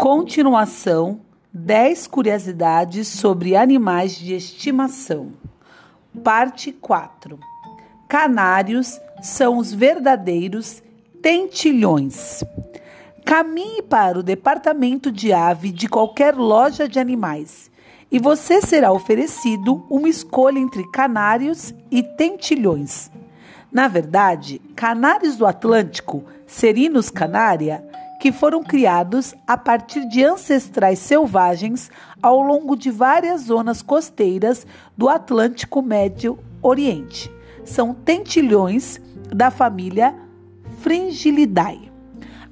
Continuação: 10 curiosidades sobre animais de estimação. Parte 4. Canários são os verdadeiros tentilhões. Caminhe para o departamento de ave de qualquer loja de animais e você será oferecido uma escolha entre canários e tentilhões. Na verdade, canários do Atlântico, Serinus canária, que foram criados a partir de ancestrais selvagens ao longo de várias zonas costeiras do Atlântico Médio Oriente. São tentilhões da família Fringilidae.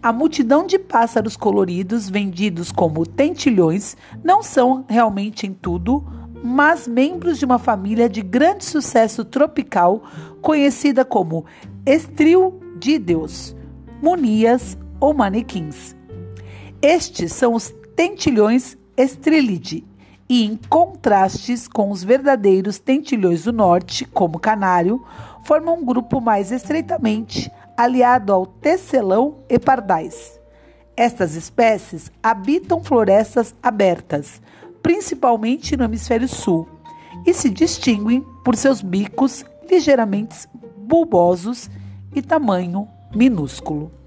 A multidão de pássaros coloridos vendidos como tentilhões não são realmente em tudo, mas membros de uma família de grande sucesso tropical conhecida como Estrildideus, Munias ou manequins. Estes são os tentilhões estrelide e, em contrastes com os verdadeiros tentilhões do norte, como canário, formam um grupo mais estreitamente aliado ao tecelão e pardais. Estas espécies habitam florestas abertas, principalmente no hemisfério sul, e se distinguem por seus bicos ligeiramente bulbosos e tamanho minúsculo.